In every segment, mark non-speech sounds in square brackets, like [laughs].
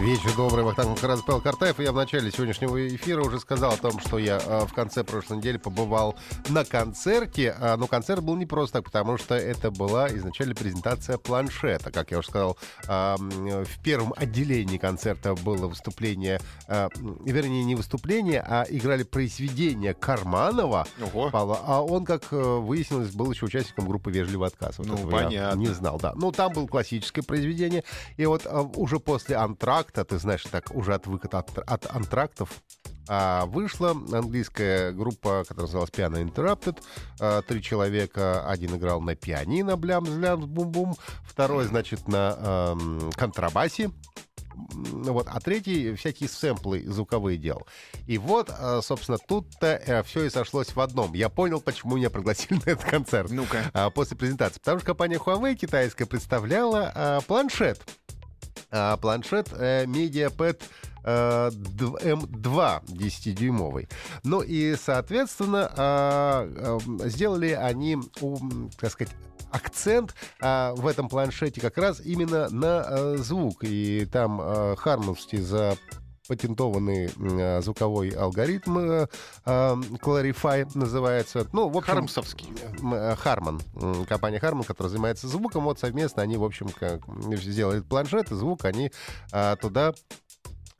Вечер добрый, Вахтанг Карас Павел Картаев. Я в начале сегодняшнего эфира уже сказал о том, что я э, в конце прошлой недели побывал на концерте. А, но концерт был не просто так, потому что это была изначально презентация планшета. Как я уже сказал, э, в первом отделении концерта было выступление, э, вернее, не выступление, а играли произведение Карманова. Ого. Павла. А он, как э, выяснилось, был еще участником группы «Вежливый отказ». Вот Ну, понятно. не знал, да. Ну, там было классическое произведение. И вот а, уже после антракта, ты знаешь, так уже отвык от, от антрактов, а, вышла английская группа, которая называлась Piano Interrupted. А, Три человека. Один играл на пианино, блям блям бум бум Второй, значит, на ам, контрабасе. Вот, а третий всякие сэмплы звуковые делал. И вот, а, собственно, тут-то все и сошлось в одном. Я понял, почему меня пригласили [laughs] на этот концерт Ну-ка. а, после презентации. Потому что компания Huawei китайская представляла а, планшет. А, планшет э, MediaPad э, д- M2 10-дюймовый. Ну и, соответственно, а, а, сделали они, ум, так сказать, акцент а, в этом планшете как раз именно на а, звук. И там а, Harmony за патентованный а, звуковой алгоритм э, а, Clarify называется. Ну, в общем, Хармсовский. Э, м, компания Harman, которая занимается звуком, вот совместно они, в общем, как, сделали планшет, и звук они а, туда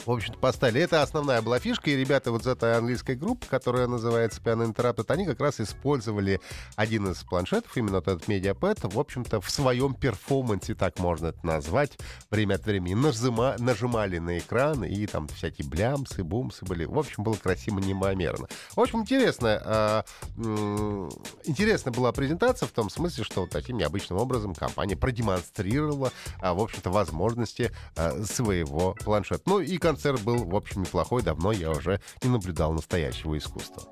в общем-то, поставили. Это основная была фишка, и ребята вот из этой английской группы, которая называется Piano Interrupted, они как раз использовали один из планшетов, именно вот этот MediaPad, в общем-то, в своем перформансе, так можно это назвать, время от времени нажима, нажимали на экран, и там всякие блямсы, бумсы были. В общем, было красиво неимомерно. В общем, интересно, а, м, интересная была презентация в том смысле, что вот таким необычным образом компания продемонстрировала, а, в общем-то, возможности а, своего планшета. Ну и концерт был, в общем, неплохой. Давно я уже не наблюдал настоящего искусства.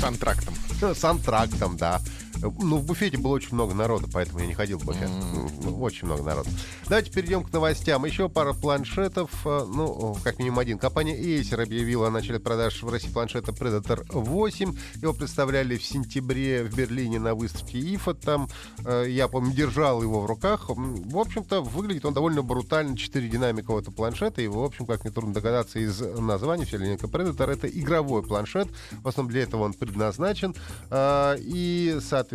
С антрактом. С антрактом, да. Ну, в буфете было очень много народа, поэтому я не ходил в буфет. Ну, Очень много народа. Давайте перейдем к новостям. Еще пара планшетов. э, Ну, как минимум один. Компания Acer объявила о начале продаж в России планшета Predator 8. Его представляли в сентябре в Берлине на выставке IFA. Там, э, я помню, держал его в руках. В общем-то, выглядит он довольно брутально. Четыре динамика у этого планшета. И, в общем, как нетрудно догадаться из названия, вся линейка Predator — это игровой планшет. В основном для этого он предназначен. А, И, соответственно,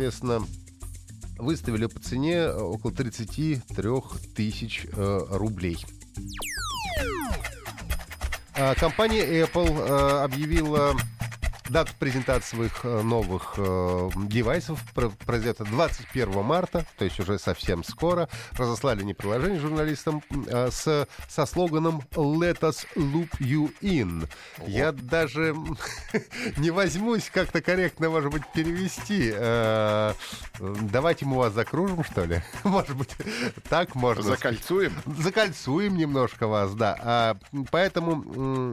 выставили по цене э, около 33 тысяч э, рублей. А, Компания Apple э, объявила дату презентации своих э, новых э, девайсов. Про- Произойдет это 21 марта, то есть уже совсем скоро. Разослали они приложение журналистам э, с, со слоганом «Let us loop you in». Я даже [laughs] не возьмусь как-то корректно, может быть, перевести. Э, Давайте мы вас закружим, что ли? [laughs] Может быть, так можно сказать. Закольцуем. Закольцуем немножко вас, да. А, поэтому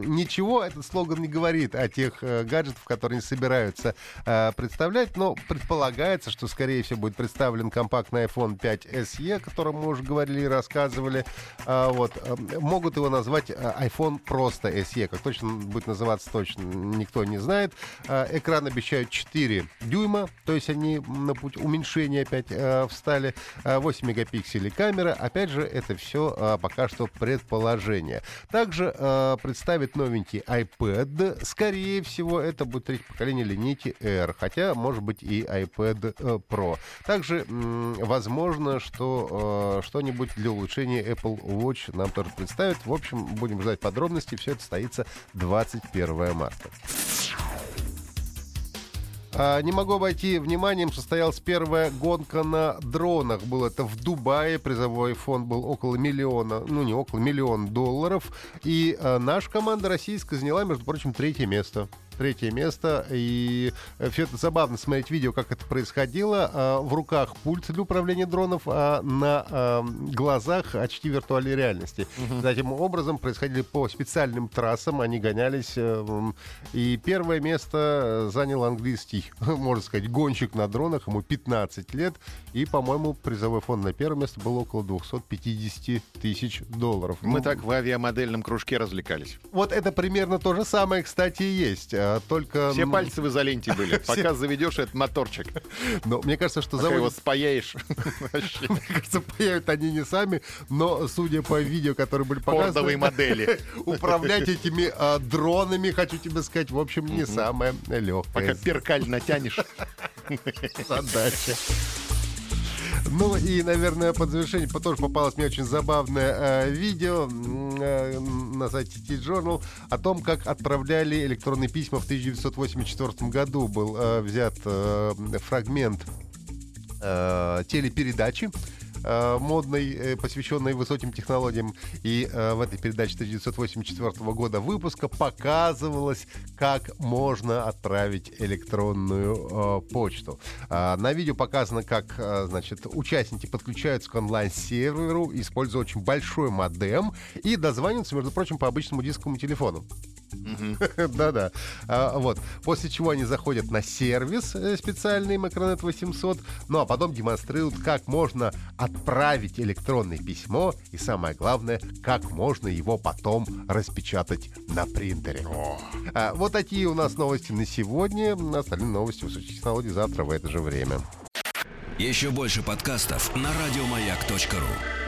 ничего этот слоган не говорит о тех э, гаджетах, которые они собираются э, представлять, но предполагается, что, скорее всего, будет представлен компактный iPhone 5 SE, о котором мы уже говорили и рассказывали. А, вот. э, Могут его назвать э, iPhone просто SE. Как точно будет называться, точно никто не знает. А, Экран обещают 4 дюйма, то есть они на путь уменьшения опять э, встали. А, 8 мегапикселей камера. Опять же, это все пока что предположение. Также э, представит новенький iPad. Скорее всего, это будет третье поколение линейки R, хотя, может быть, и iPad э, Pro. Также возможно, что э, что-нибудь для улучшения Apple Watch нам тоже представят. В общем, будем ждать подробностей. Все это состоится 21 марта. А, Не могу обойти вниманием, состоялась первая гонка на дронах. Было это в Дубае. Призовой фонд был около миллиона, ну не около, миллион долларов. И а, наша команда российская заняла, между прочим, третье место. Третье место. И все это забавно смотреть видео, как это происходило. А, в руках пульт для управления дронов, а на а, глазах очки виртуальной реальности. Угу. Таким образом происходили по специальным трассам, они гонялись. Э, и первое место занял английский, [laughs] можно сказать, гонщик на дронах, ему 15 лет. И, по-моему, призовой фонд на первое место был около 250 тысяч долларов. Мы ну, так в авиамодельном кружке развлекались. Вот это примерно то же самое, кстати, и есть. А, только... Все пальцы в изоленте были, [laughs] пока заведешь этот моторчик. Но мне кажется, что заводят... его спаяешь. [laughs] [laughs] Мне кажется, паяют они не сами, но, судя по видео, которые были показаны... Фордовые модели. Управлять этими а, дронами, хочу тебе сказать, в общем, не самое легкое. Пока перкаль натянешь. Задача. Ну и, наверное, под завершение тоже попалось мне очень забавное э, видео э, на сайте T-Journal о том, как отправляли электронные письма в 1984 году. Был э, взят э, фрагмент э, телепередачи э, модной, э, посвященной высоким технологиям. И э, в этой передаче 1984 года выпуска показывалось, как можно отправить электронную почту. Э, на видео показано, как значит, участники подключаются к онлайн-серверу, используя очень большой модем и дозваниваются, между прочим, по обычному дисковому телефону. [laughs] Да-да. А, вот. После чего они заходят на сервис э, специальный Macronet 800, ну а потом демонстрируют, как можно отправить электронное письмо и, самое главное, как можно его потом распечатать на принтере. А, вот такие у нас новости на сегодня. Остальные новости высоких технологий завтра в это же время. Еще больше подкастов на радиомаяк.ру